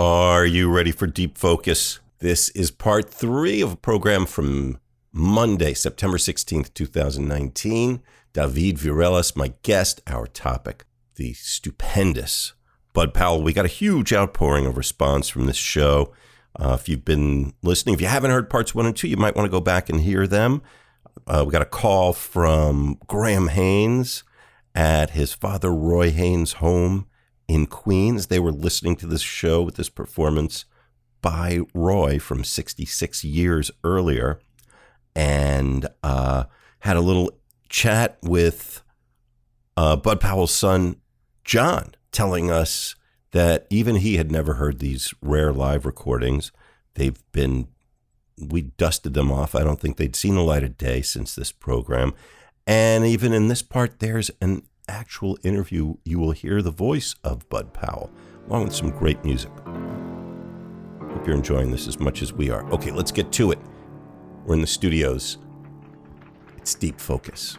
Are you ready for Deep Focus? This is part three of a program from Monday, September 16th, 2019. David Virelles, my guest, our topic, the stupendous Bud Powell. We got a huge outpouring of response from this show. Uh, if you've been listening, if you haven't heard parts one and two, you might want to go back and hear them. Uh, we got a call from Graham Haynes at his father Roy Haynes' home in Queens. They were listening to this show with this performance by Roy from 66 years earlier and uh, had a little chat with uh, Bud Powell's son, John, telling us that even he had never heard these rare live recordings. They've been, we dusted them off. I don't think they'd seen the light of day since this program. And even in this part, there's an actual interview, you will hear the voice of Bud Powell, along with some great music. Hope you're enjoying this as much as we are. Okay, let's get to it. We're in the studios. It's Deep Focus.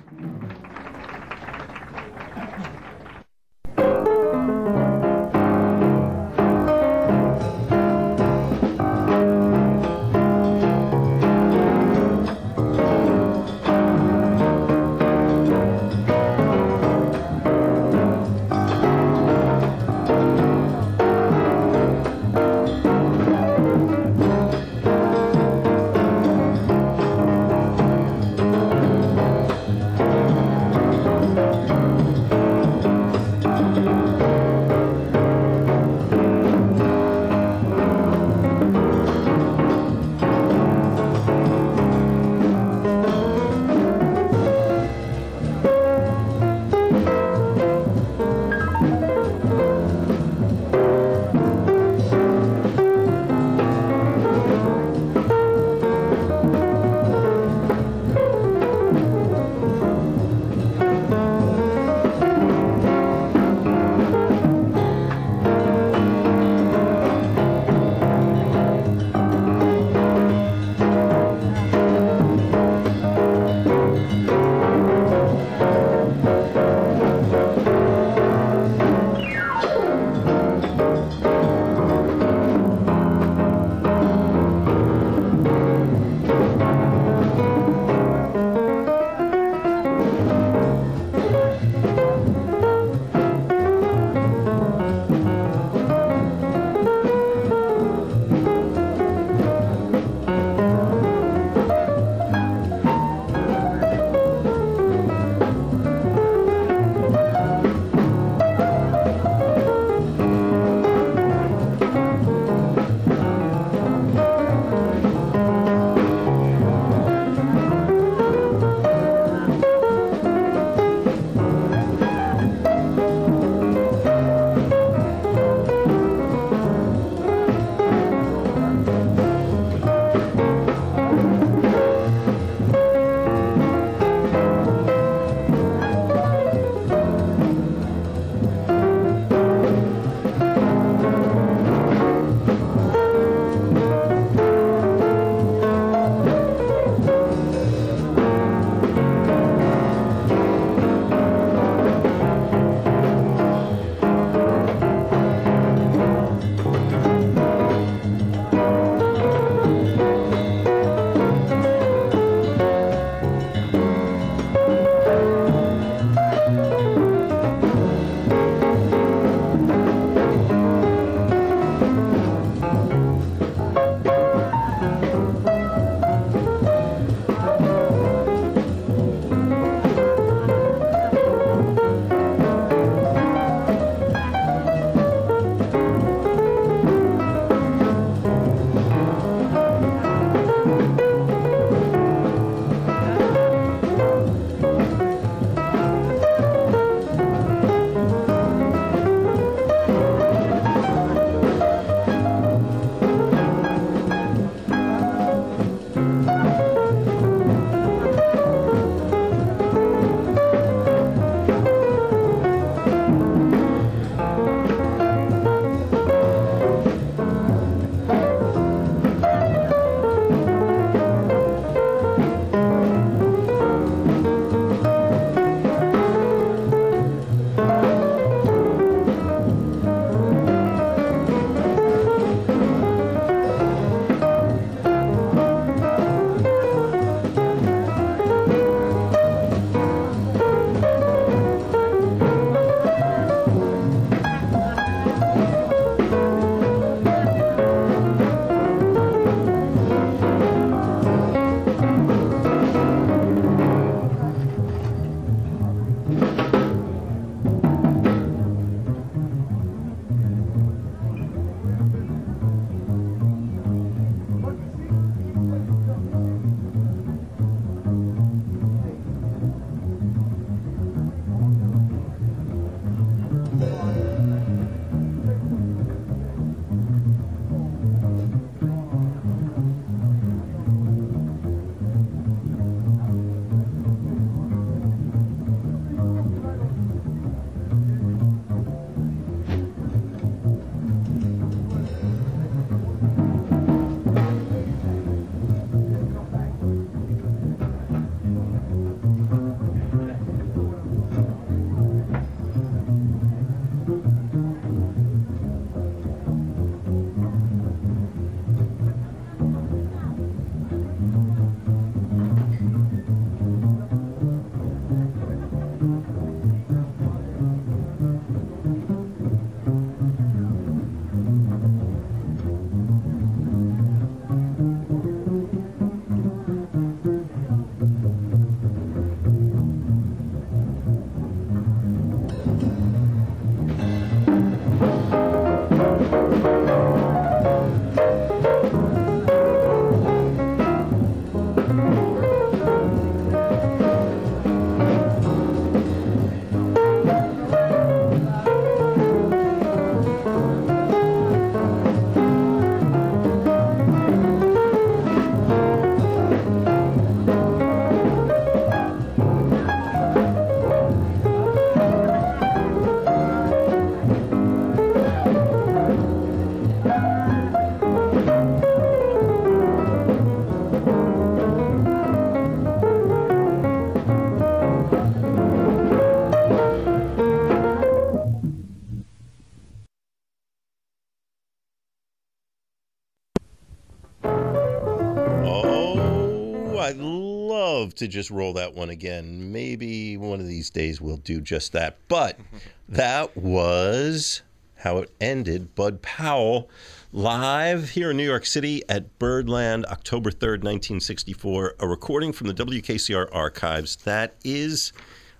To just roll that one again. Maybe one of these days we'll do just that. But that was how it ended. Bud Powell live here in New York City at Birdland, October 3rd, 1964. A recording from the WKCR archives that is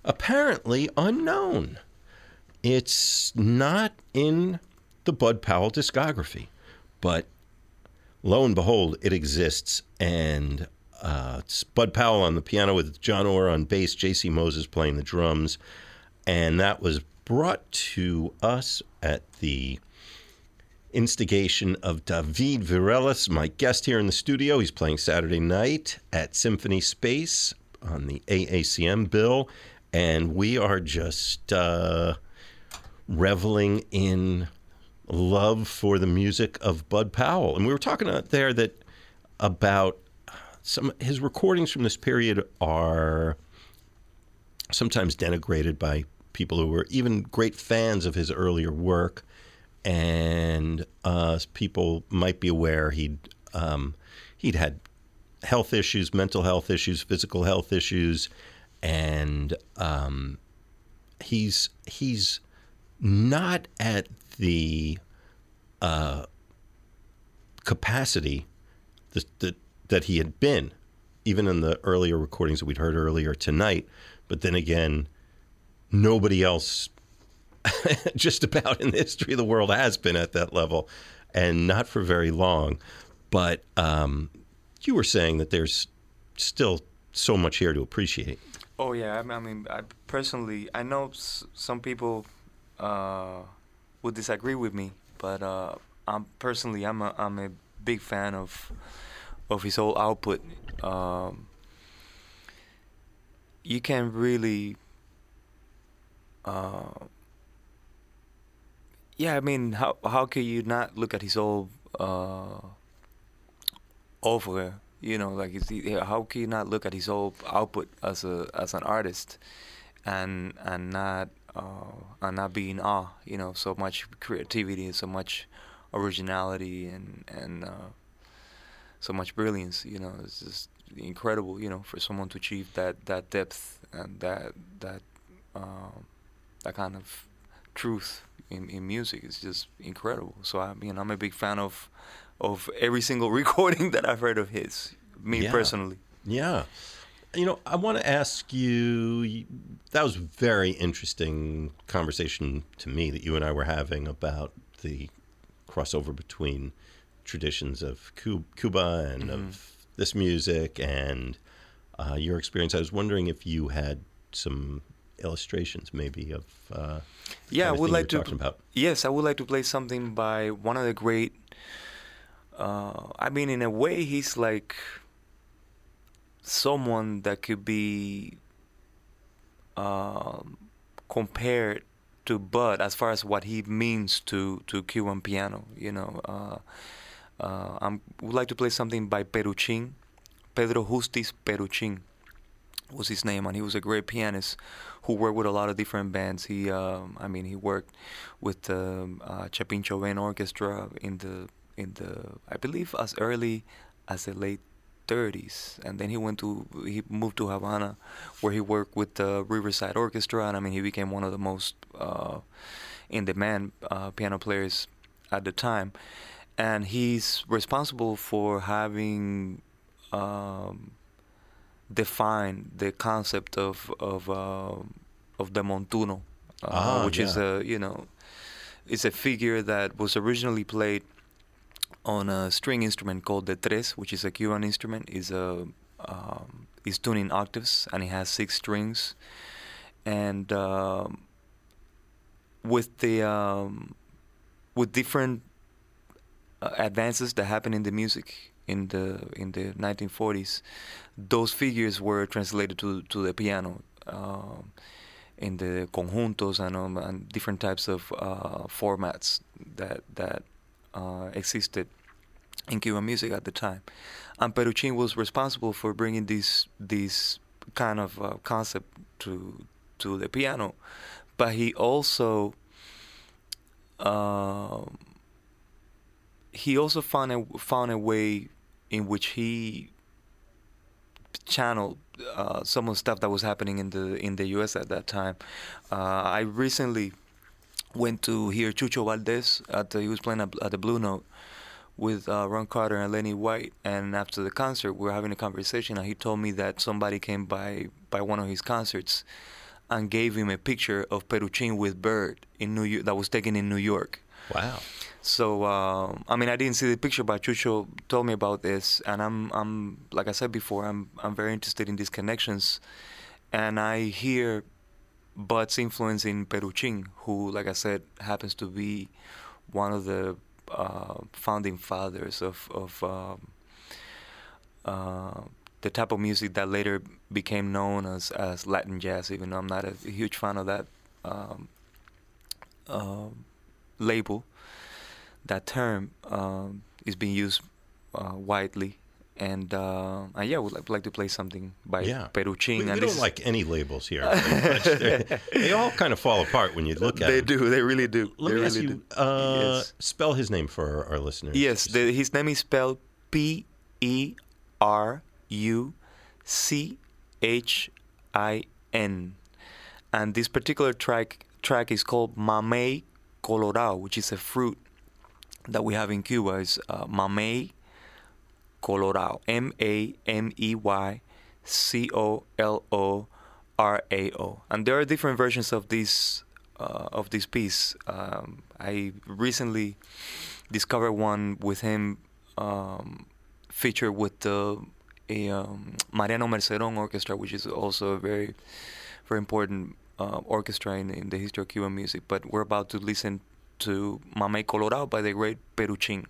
apparently unknown. It's not in the Bud Powell discography, but lo and behold, it exists. And uh, it's Bud Powell on the piano with John Ore on bass, J.C. Moses playing the drums. And that was brought to us at the instigation of David Virelles, my guest here in the studio. He's playing Saturday night at Symphony Space on the AACM bill. And we are just uh, reveling in love for the music of Bud Powell. And we were talking out there that about some his recordings from this period are sometimes denigrated by people who were even great fans of his earlier work. And uh, people might be aware he'd um, he'd had health issues, mental health issues, physical health issues, and um, he's he's not at the uh, capacity that, that that he had been, even in the earlier recordings that we'd heard earlier tonight. But then again, nobody else, just about in the history of the world, has been at that level, and not for very long. But um, you were saying that there's still so much here to appreciate. Oh yeah, I mean, I personally, I know some people uh, would disagree with me, but uh, I'm personally, I'm a, I'm a big fan of of his whole output. Um, you can really, uh, yeah, I mean, how how can you not look at his whole uh, over? You know, like how can you not look at his whole output as a as an artist, and and not uh, and not be in awe? You know, so much creativity, and so much originality, and and uh, so much brilliance. You know, it's just incredible. You know, for someone to achieve that that depth and that that um, that kind of truth in, in music is just incredible. So I mean, I'm a big fan of of every single recording that I've heard of his. Me Yeah. personally. Yeah. You know, I want to ask you that was very interesting conversation to me that you and I were having about the crossover between traditions of Cuba and of this music and uh, your experience. I was wondering if you had some illustrations maybe of uh, Yeah, I kind of would like to. about. Yes, I would like to play something by one of the great. Uh, I mean, in a way, he's like someone that could be um, compared to Bud as far as what he means to to Cuban piano. You know, uh, uh, I would like to play something by Peruchin, Pedro Justiz Peruchin was his name, and he was a great pianist who worked with a lot of different bands. He, um, I mean, he worked with the uh, Chepín-Chovén Orchestra in the in the I believe as early as the late 30s, and then he went to he moved to Havana, where he worked with the Riverside Orchestra, and I mean, he became one of the most uh, in demand uh, piano players at the time, and he's responsible for having. Um, define the concept of of uh, of the montuno, uh, Ah, which is a you know, it's a figure that was originally played on a string instrument called the tres, which is a Cuban instrument. is a um, is tuned in octaves and it has six strings, and um, with the um, with different advances that happened in the music in the in the 1940s, those figures were translated to to the piano um, in the conjuntos and, um, and different types of uh, formats that that uh, existed in Cuban music at the time. And Peruchin was responsible for bringing this this kind of uh, concept to to the piano, but he also um he also found a found a way in which he channeled uh, some of the stuff that was happening in the in the U.S. at that time. Uh, I recently went to hear Chucho Valdés at the, he was playing at, at the Blue Note with uh, Ron Carter and Lenny White, and after the concert, we were having a conversation, and he told me that somebody came by by one of his concerts and gave him a picture of Peruchin with Bird in New York that was taken in New York. Wow. So um, I mean, I didn't see the picture, but Chucho told me about this, and I'm I'm like I said before, I'm I'm very interested in these connections, and I hear Bud's influence in Peruchin, who, like I said, happens to be one of the uh, founding fathers of of um, uh, the type of music that later became known as as Latin jazz. Even though I'm not a huge fan of that um, uh, label that term um, is being used uh, widely. And, uh, and yeah, I would like, like, to play something by yeah. Peruchin. We, we and don't like any labels here. they all kind of fall apart when you look at they them. do. They really do. Let they me really ask you, do. uh, yes. spell his name for our, listeners. Yes, the, his name is spelled P E R U C H I N. And this particular track track is called Mamey Colorado, which is a fruit that we have in Cuba. Is uh, Mamey Colorado. M A M E Y C O L O R A O. And there are different versions of this uh, of this piece. Um, I recently discovered one with him um, featured with the a, um, Mariano Merceron Orchestra, which is also a very very important uh, orchestra in, in the history of Cuban music. But we're about to listen to Mamey Colorado by the great Peruchin.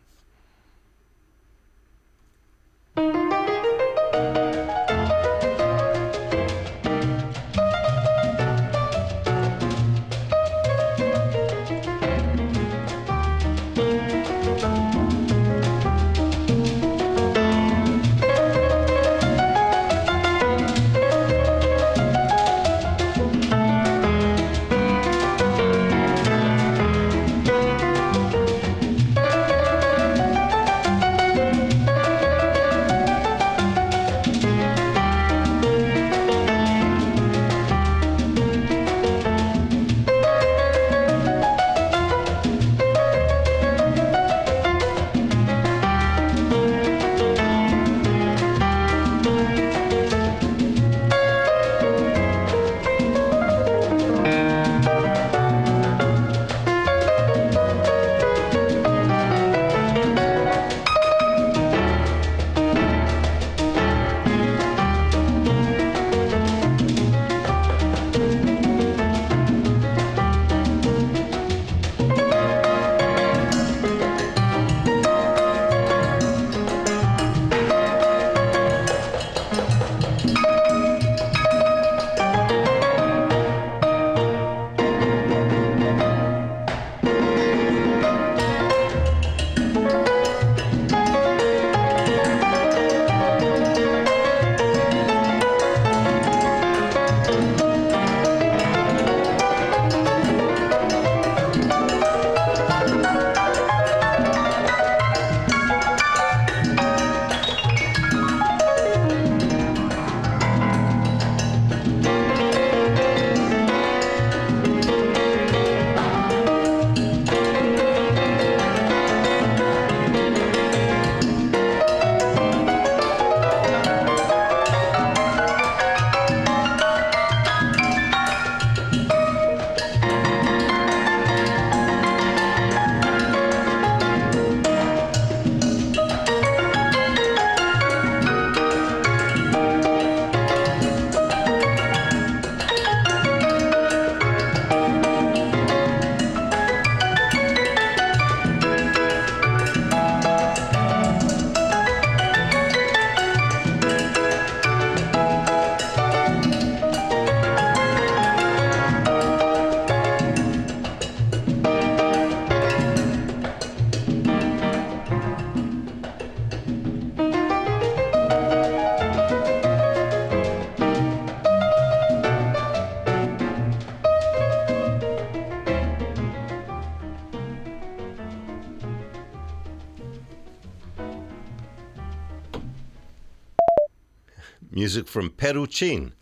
Music from Peruchin.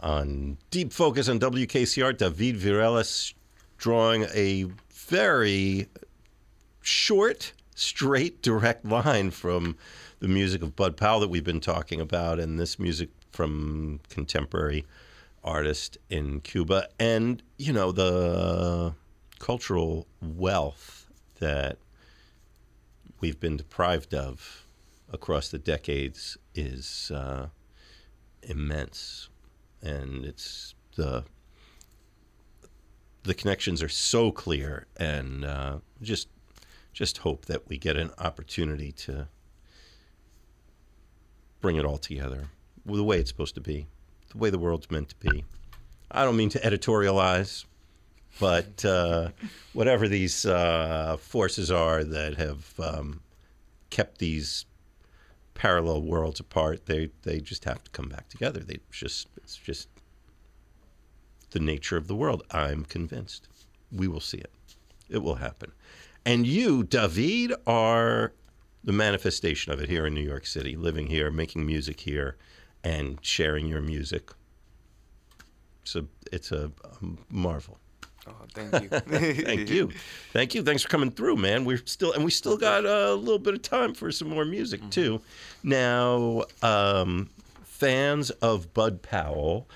On Deep Focus on WKCR, David Virelles drawing a very short, straight, direct line from the music of Bud Powell that we've been talking about, and this music from contemporary artist in Cuba, and you know the cultural wealth that we've been deprived of across the decades is uh, immense, and it's the the connections are so clear, and uh, just just hope that we get an opportunity to bring it all together the way it's supposed to be, the way the world's meant to be. I don't mean to editorialize, but uh, whatever these uh, forces are that have um, kept these parallel worlds apart, they they just have to come back together. They just it's just the nature of the world. I'm convinced. We will see it. It will happen. And you, David, are the manifestation of it here in New York City, living here, making music here, and sharing your music. It's a, it's a marvel. Oh, thank you. thank you. Thank you. Thanks for coming through, man. We're still and we still got a little bit of time for some more music mm-hmm. too. Now, um, fans of Bud Powell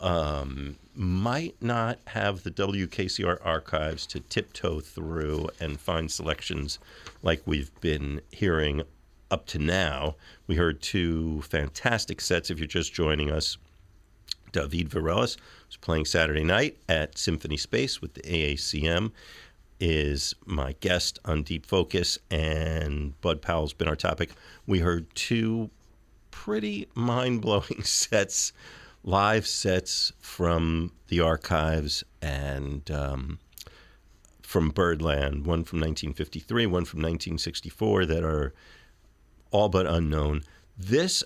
um, might not have the WKCR archives to tiptoe through and find selections like we've been hearing up to now. We heard two fantastic sets if you're just joining us. David Virelles was playing Saturday night at Symphony Space with the AACM, is my guest on Deep Focus, and Bud Powell's been our topic. We heard two pretty mind blowing sets, live sets from the archives and um, from Birdland, one from 1953, one from 1964, that are all but unknown. This,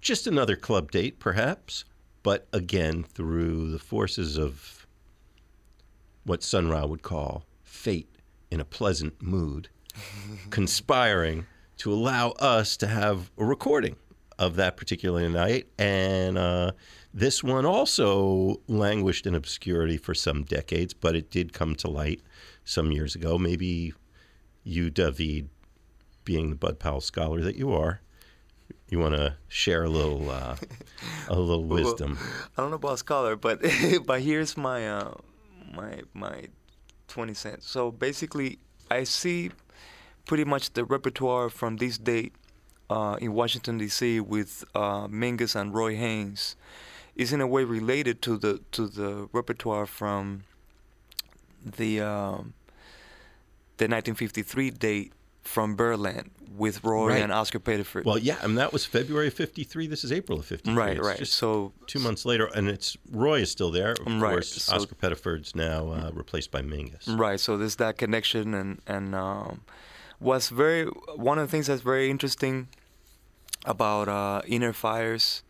just another club date, perhaps, but again, through the forces of what Sun Ra would call fate in a pleasant mood, conspiring to allow us to have a recording of that particular night. And uh, this one also languished in obscurity for some decades, but it did come to light some years ago. Maybe you, David, being the Bud Powell scholar that you are, you want to share a little uh, a little wisdom. Well, I don't know about scholar, but but here's my uh, my my twenty cents. So basically, I see pretty much the repertoire from this date uh, in Washington D.C. with uh, Mingus and Roy Haynes is in a way related to the to the repertoire from the um, the 1953 date from Birdland with Roy right. and Oscar Pettiford. Well, yeah, and that was February of '53. This is April of '53. Right, it's right. Just so two months later, and it's Roy is still there. Of right. course, so, Oscar Pettiford's now uh, replaced by Mingus. Right. So there's that connection, and and um, what's very one of the things that's very interesting about uh, Inner Fires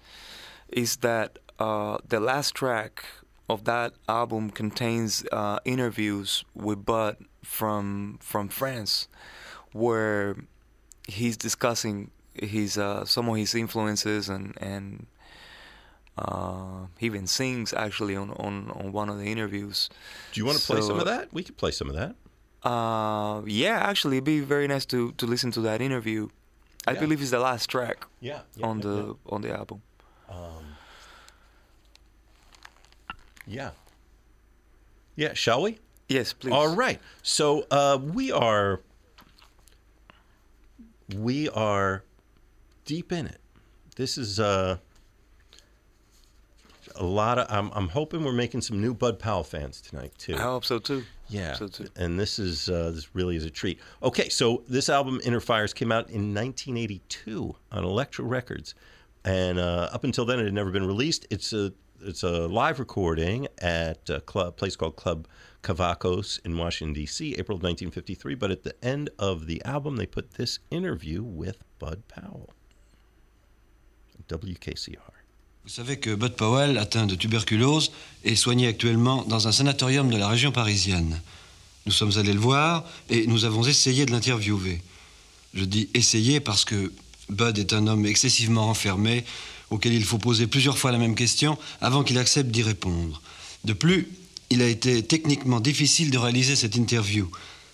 is that uh, the last track of that album contains uh, interviews with Bud from from France where he's discussing his uh, some of his influences and and uh, he even sings actually on, on, on one of the interviews. Do you want to play some of that? We could play some of that. Uh, yeah, actually, it'd be very nice to, to listen to that interview. I yeah. believe it's the last track. Yeah, yeah on yeah, the on the album. Um, yeah. Yeah, shall we? Yes, please. All right. So uh, we are we are deep in it. This is uh, a lot of. I'm, I'm hoping we're making some new Bud Powell fans tonight too. I hope so too. Yeah, so too. and this is uh, this really is a treat. Okay, so this album Inner Fires came out in 1982 on Elektra Records, and uh, up until then it had never been released. It's a it's a live recording at a club, place called Club Cavacos in Washington, D.C., April of 1953. But at the end of the album, they put this interview with Bud Powell. WKCR. Vous savez que Bud Powell, atteint de tuberculose, est soigné actuellement dans un sanatorium de la région parisienne. Nous sommes allés le voir et nous avons essayé de l'interviewer. Je dis essayer parce que Bud est un homme excessivement enfermé, auquel il faut poser plusieurs fois la même question avant qu'il accepte d'y répondre. De plus, il a été techniquement difficile de réaliser cette interview,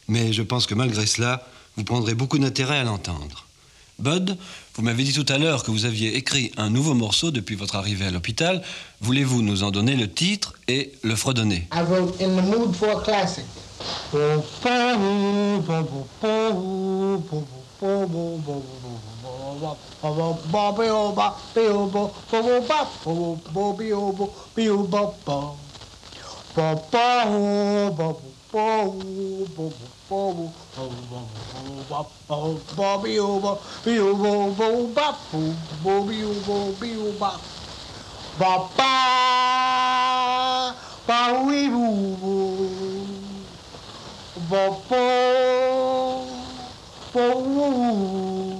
mais je pense que malgré cela, vous prendrez beaucoup d'intérêt à l'entendre. Bud, vous m'avez dit tout à l'heure que vous aviez écrit un nouveau morceau depuis votre arrivée à l'hôpital. Voulez-vous nous en donner le titre et le fredonner I wrote In the Mood for a Classic. wa wa wa ba be o ba be o bo bo bo ba bo bo be o bo be o ba ba ba ba ho ba bo bo bo bo bo Bobby over, be over, bo bop, Bobby over, be bop, bop, ba, ba, we boo, bop, bo, bo,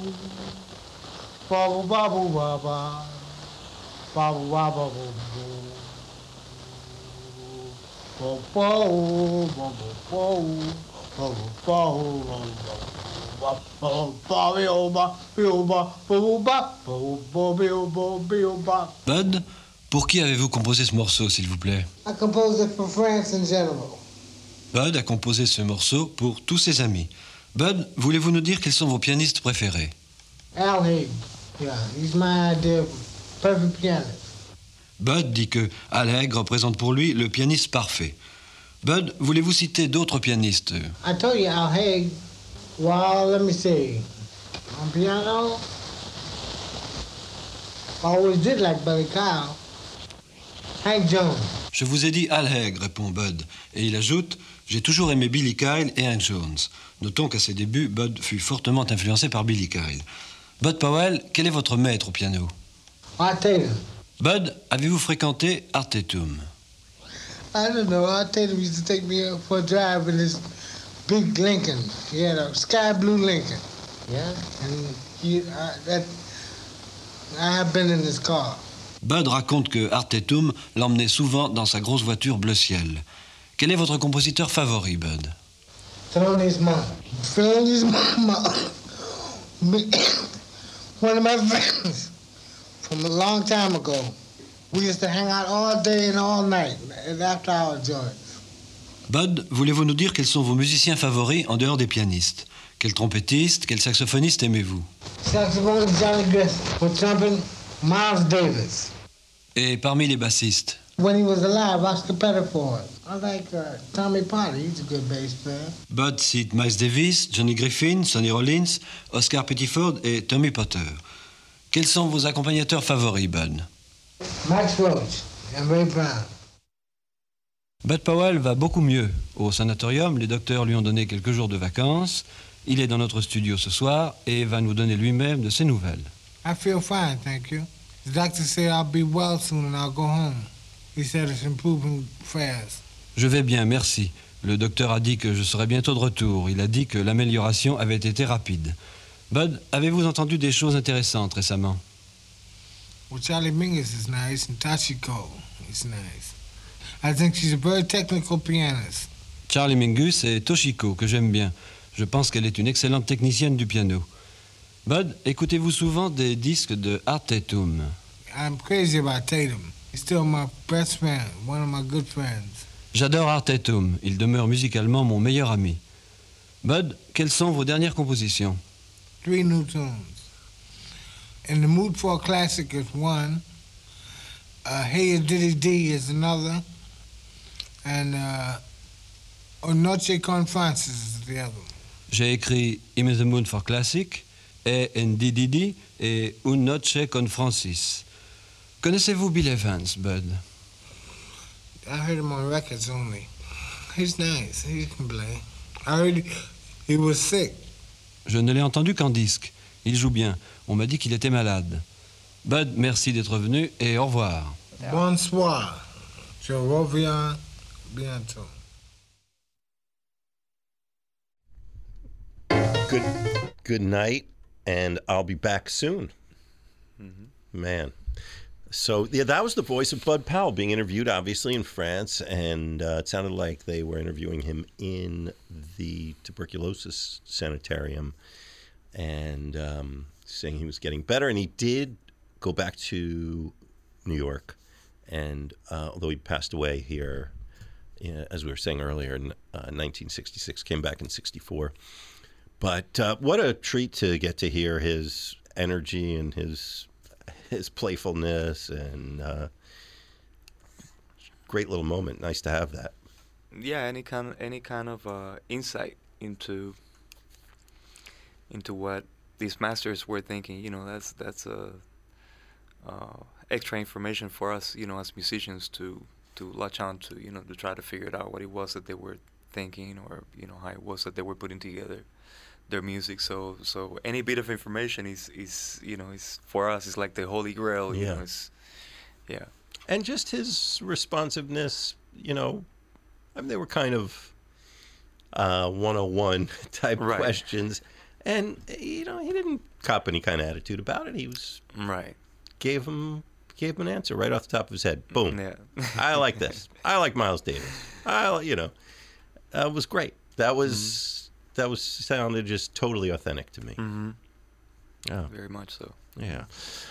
Bud, pour qui avez-vous composé ce morceau, s'il vous plaît? Bud a composé ce morceau pour tous ses amis. Bud, voulez-vous nous dire quels sont vos pianistes préférés? Al yeah, he's my idea of perfect pianist. Bud dit que Al Haig représente pour lui le pianiste parfait. Bud, voulez-vous citer d'autres pianistes? I told you well, let me see. On piano, I always did like Billy Kyle. Hank Jones. Je vous ai dit Al Haig, répond Bud, et il ajoute J'ai toujours aimé Billy Kyle et Hank Jones. Notons qu'à ses débuts, Bud fut fortement influencé par Billy Kyle. Bud Powell, quel est votre maître au piano Art Tatum. Bud, avez-vous fréquenté Art Tatum I don't know. Art Tatum used to take me for a drive in his big Lincoln. He had a sky blue Lincoln. Yeah, and he, I, that, I have been in his car. Bud raconte que Art Tatum l'emmenait souvent dans sa grosse voiture bleu ciel. Quel est votre compositeur favori, Bud Thelonious Monk. Thelonious Monk. One of my friends from a long time ago. We used to hang out all day and all night at after hour joints. Bud, voulez-vous nous dire quels sont vos musiciens favoris en dehors des pianistes? Quel trompettiste, quel saxophoniste aimez-vous? Saxophone Johnny Grissom. For trumpet, Miles Davis. Et parmi les bassistes? When he was alive, Oscar Pettiford. I like uh, Tommy Potter. He's a good bass player. Bud cite Miles Davis, Johnny Griffin, Sonny Rollins, Oscar Pettiford et Tommy Potter. Quels sont vos accompagnateurs favoris, Bud? Max Roach and Ray Brown. Bud Powell va beaucoup mieux. Au sanatorium, les docteurs lui ont donné quelques jours de vacances. Il est dans notre studio ce soir et va nous donner lui-même de ses nouvelles. I feel fine, thank you. The doctor said I'll be well soon and I'll go home. He said it's improving fast. Je vais bien, merci. Le docteur a dit que je serais bientôt de retour. Il a dit que l'amélioration avait été rapide. Bud, avez-vous entendu des choses intéressantes récemment? Well, Charlie Mingus is nice and Tachiko is nice. I think she's a very technical pianist. Charlie Mingus et Toshiko, que j'aime bien. Je pense qu'elle est une excellente technicienne du piano. Bud, écoutez-vous souvent des disques de Art Tatum? I'm crazy about Tatum. He's still my best friend, one of my good friends. J'adore Art Tatum. Il demeure musicalement mon meilleur ami. Bud, quelles sont vos dernières compositions? Three new tunes. In the Mood for a Classic is one. Uh, hey Diddy D is another. And uh, O Noche con Francis is the other. J'ai écrit I'm in the Mood for Classic, et NDDD et Un Noche con Francis. Connaissez-vous Bill Evans, Bud? I heard him on records only. He's nice. He can play. I heard he, was sick. Je ne l'ai entendu qu'en disque. Il joue bien. On m'a dit qu'il était malade. Bud, merci d'être venu et au revoir. Bonsoir. Je reviens bientôt. Good, good night, and I'll be back soon. Man. So, yeah, that was the voice of Bud Powell being interviewed, obviously, in France. And uh, it sounded like they were interviewing him in the tuberculosis sanitarium and um, saying he was getting better. And he did go back to New York, and uh, although he passed away here, uh, as we were saying earlier, in uh, 1966, came back in '64. But uh, what a treat to get to hear his energy and his his playfulness and uh, great little moment. Nice to have that. Yeah, any kind of, any kind of uh, insight into into what these masters were thinking. You know, that's that's a uh, extra information for us. You know, as musicians to to latch on to. You know, to try to figure out what it was that they were thinking, or you know how it was that they were putting together their music. So so any bit of information is is you know is for us is like the holy grail. You Yeah. know, it's, yeah. and just his responsiveness you know i mean they were kind of uh 101 type Right. questions and you know he didn't cop any kind of attitude about it he was Right. gave him gave him an answer right off the top of his head boom Yeah. i like this i like miles davis i you know that was great that was that was sounded just totally authentic to me hmm yeah Very much so. yeah.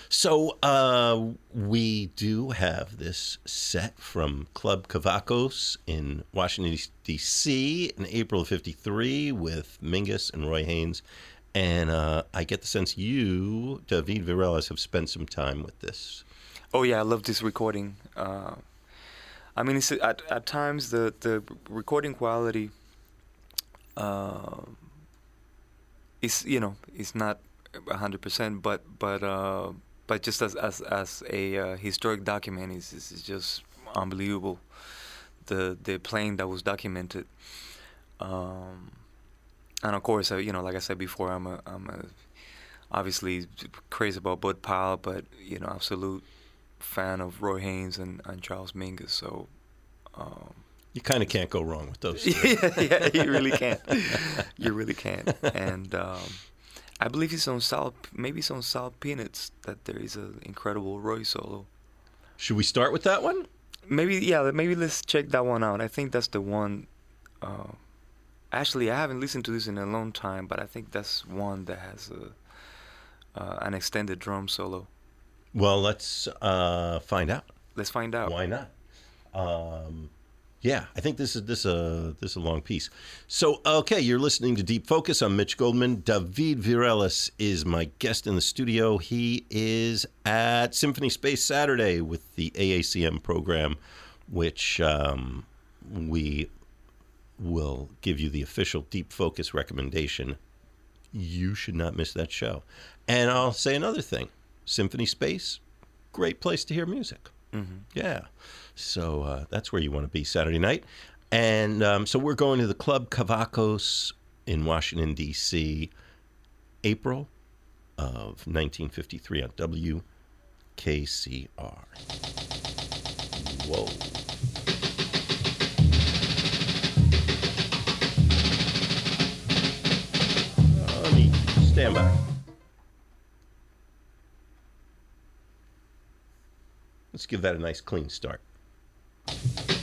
So uh, we do have this set from Club Kavakos in Washington, D.C. in April of 53 with Mingus and Roy Haynes. And uh, I get the sense you, David Virelles, have spent some time with this. Oh yeah, I love this recording. Uh, I mean, it's, at at times the the recording quality uh, is you know is not hundred percent, but but uh, but just as as as a uh, historic document, is is just unbelievable. The the playing that was documented. Um, and of course, uh, you know, like I said before, I'm a I'm a obviously crazy about Bud Powell, but you know, absolute fan of Roy Haynes and, and Charles Mingus. So, um, You kind of can't go wrong with those. yeah, yeah, you really can't. you really can't. And um, I believe it's on Salt, maybe it's on Salt Peanuts that there is an incredible Roy solo. Should we start with that one? Maybe yeah, maybe let's check that one out. I think that's the one. Uh, actually, I haven't listened to this in a long time, but I think that's one that has a uh, an extended drum solo. Well, let's uh, find out. Let's find out. Why not? Um, yeah, I think this is this a this is a long piece. So okay, you're listening to Deep Focus. I'm Mitch Goldman. David Virelles is my guest in the studio. He is at Symphony Space Saturday with the AACM program, which um, we will give you the official Deep Focus recommendation. You should not miss that show. And I'll say another thing: Symphony Space, great place to hear music. hmm Yeah. So uh, that's where you want to be Saturday night. And um, so we're going to the Club Kavakos in Washington, D.C., April of 1953 on WKCR. Whoa. Let me stand by. Let's give that a nice clean start. Thank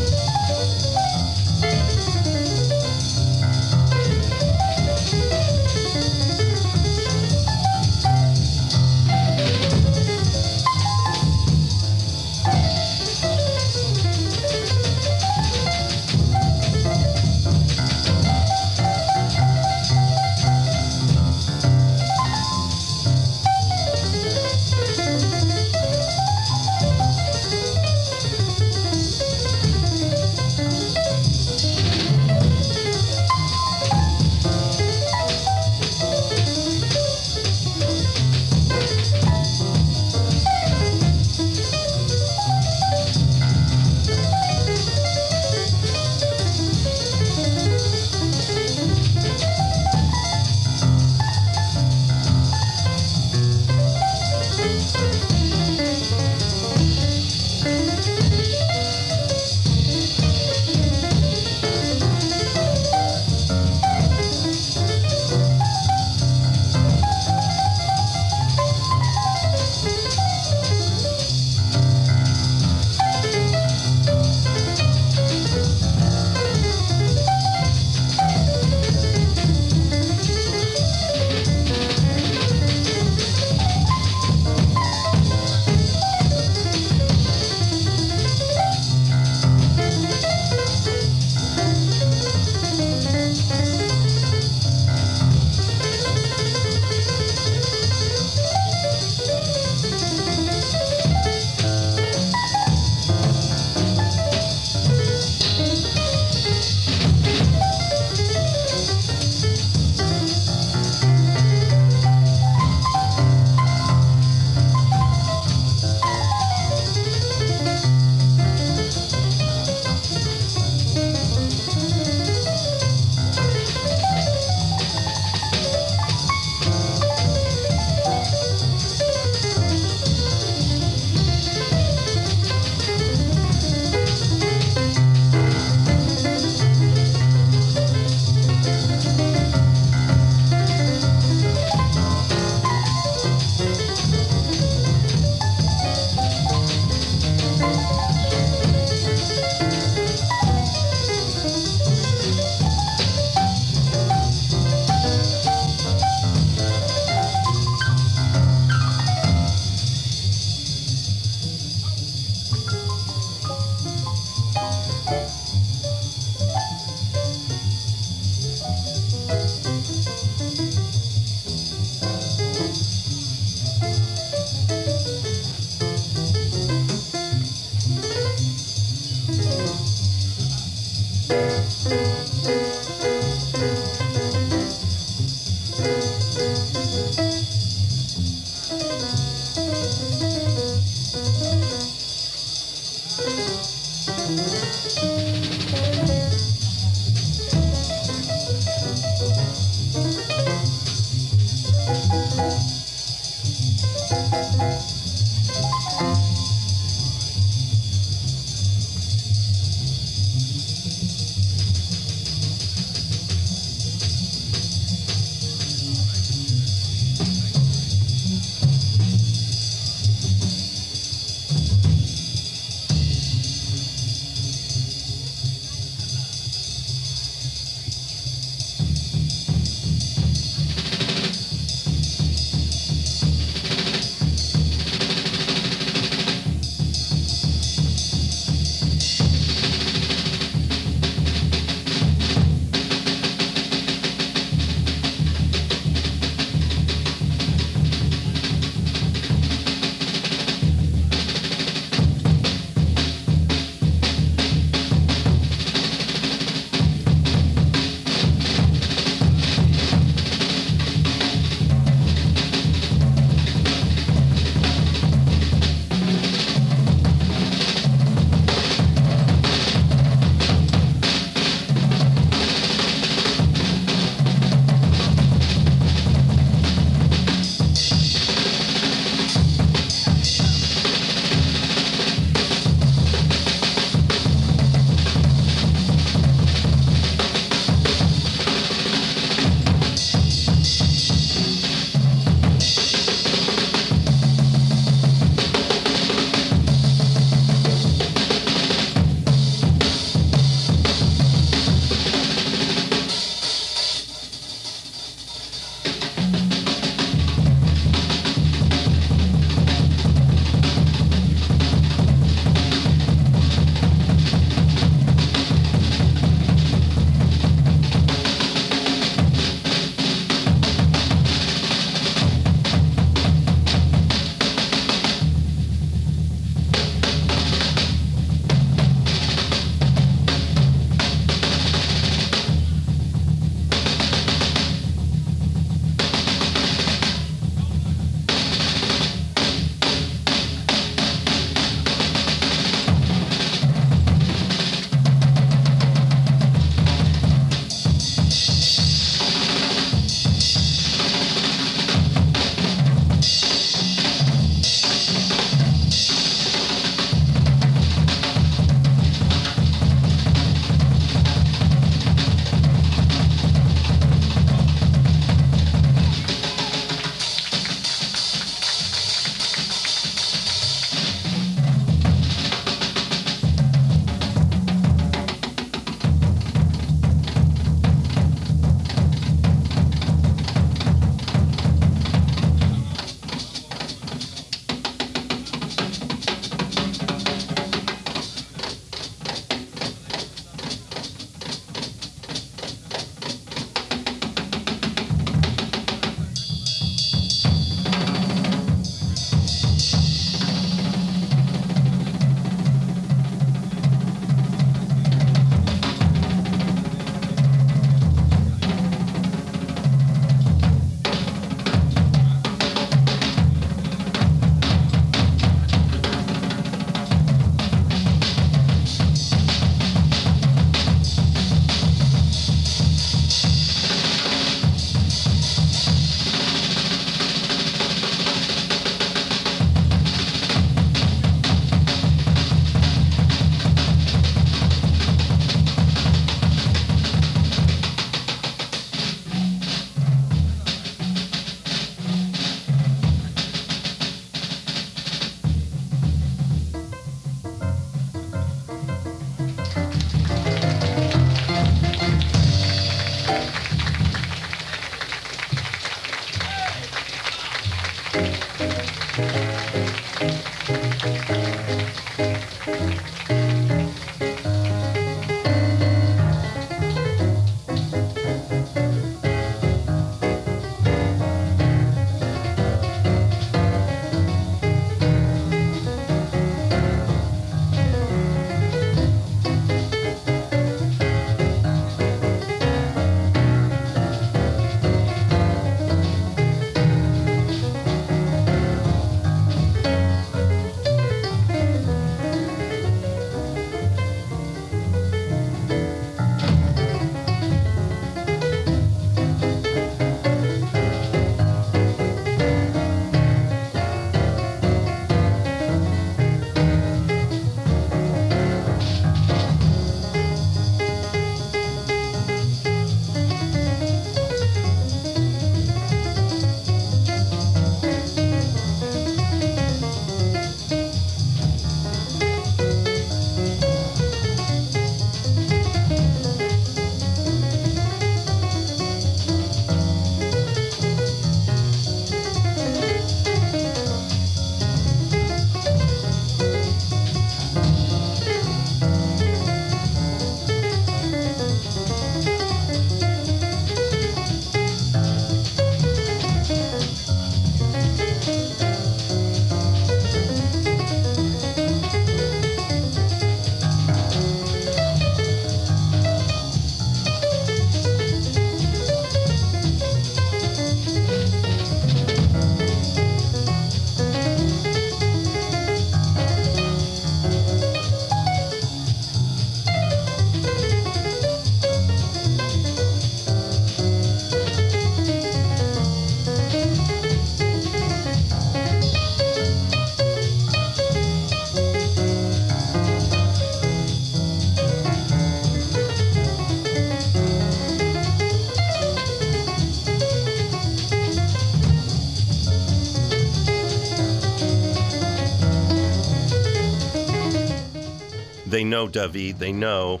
know David. They know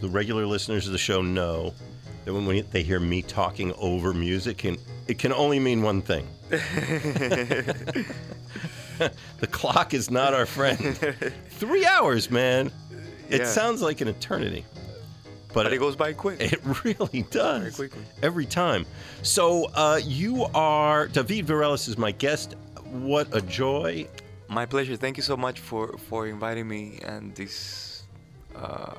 the regular listeners of the show know that when we, they hear me talking over music, can it can only mean one thing. the clock is not our friend. Three hours, man. It Yeah. sounds like an eternity, but, But it goes by quick. it really does quickly. every time. So uh, you are David Virelles is my guest. What a joy! My pleasure. Thank you so much for for inviting me and this, uh,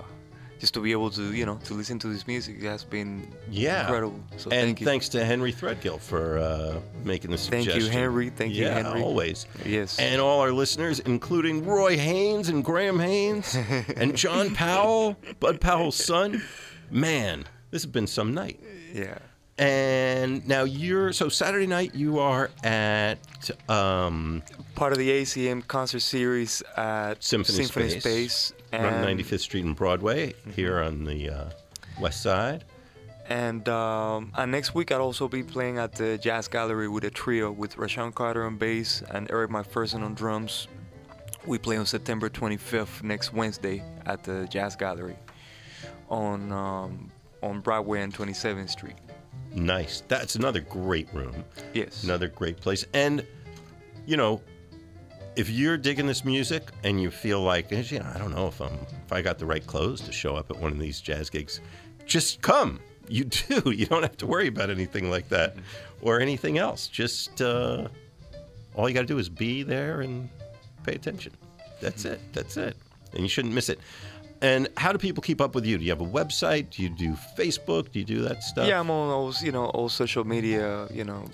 just to be able to you know to listen to this music has been Yeah, incredible. So and thank you. thanks to Henry Threadgill for uh, making the suggestion. Thank you. Henry. Thank you, Henry. always. Yes. And all our listeners, including Roy Haynes and Graham Haynes and John Powell, Bud Powell's son. Man, this has been some night. yeah. And now you're so Saturday night you are at um, Part of the ACM concert series at Symphony, Space, Space, on 95th Street and Broadway here on the uh, west side. And, um, and next week I'll also be playing at the Jazz Gallery with a trio with Rashaan Carter on bass and Eric McPherson on drums. We play on September 25th next Wednesday at the Jazz Gallery on um, on Broadway and 27th Street. Nice. That's another great room. Yes. Another great place. And, you know, if you're digging this music and you feel like, eh, you know, I don't know if I'm if I got the right clothes to show up at one of these jazz gigs, just come. You do. You don't have to worry about anything like that or anything else. Just uh, all you got to do is be there and pay attention. That's it. That's it. And you shouldn't miss it. And how do people keep up with you? Do you have a website? Do you do Facebook? Do you do that stuff? Yeah, I'm on all you know all social media. You know,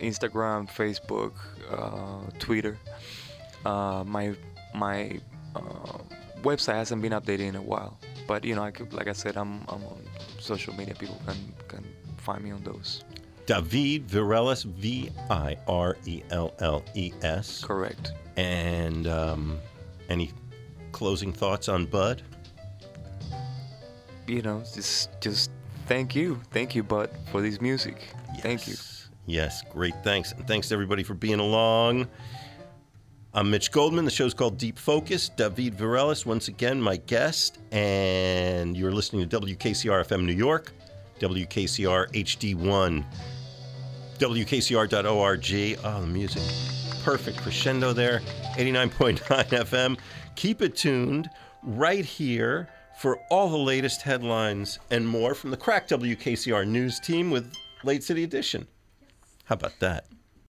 Instagram, Facebook, uh, Twitter. Uh, my my uh, website hasn't been updated in a while, but you know, I could, like I said, I'm I'm on social media. People can can find me on those. David Virelles, V I R E L L E S. Correct. And um, any closing thoughts on Bud? You know, just just thank you, thank you, Bud, for this music. Thank you. Yes. Yes, great. Thanks. And thanks to everybody for being along. I'm Mitch Goldman. The show's called Deep Focus. David Virelles, once again, my guest. And you're listening to WKCR FM New York, WKCR HD1, WKCR.org. Oh, the music. Perfect crescendo there. 89.9 FM. Keep it tuned right here for all the latest headlines and more from the Crack WKCR news team with Late City Edition. How about that?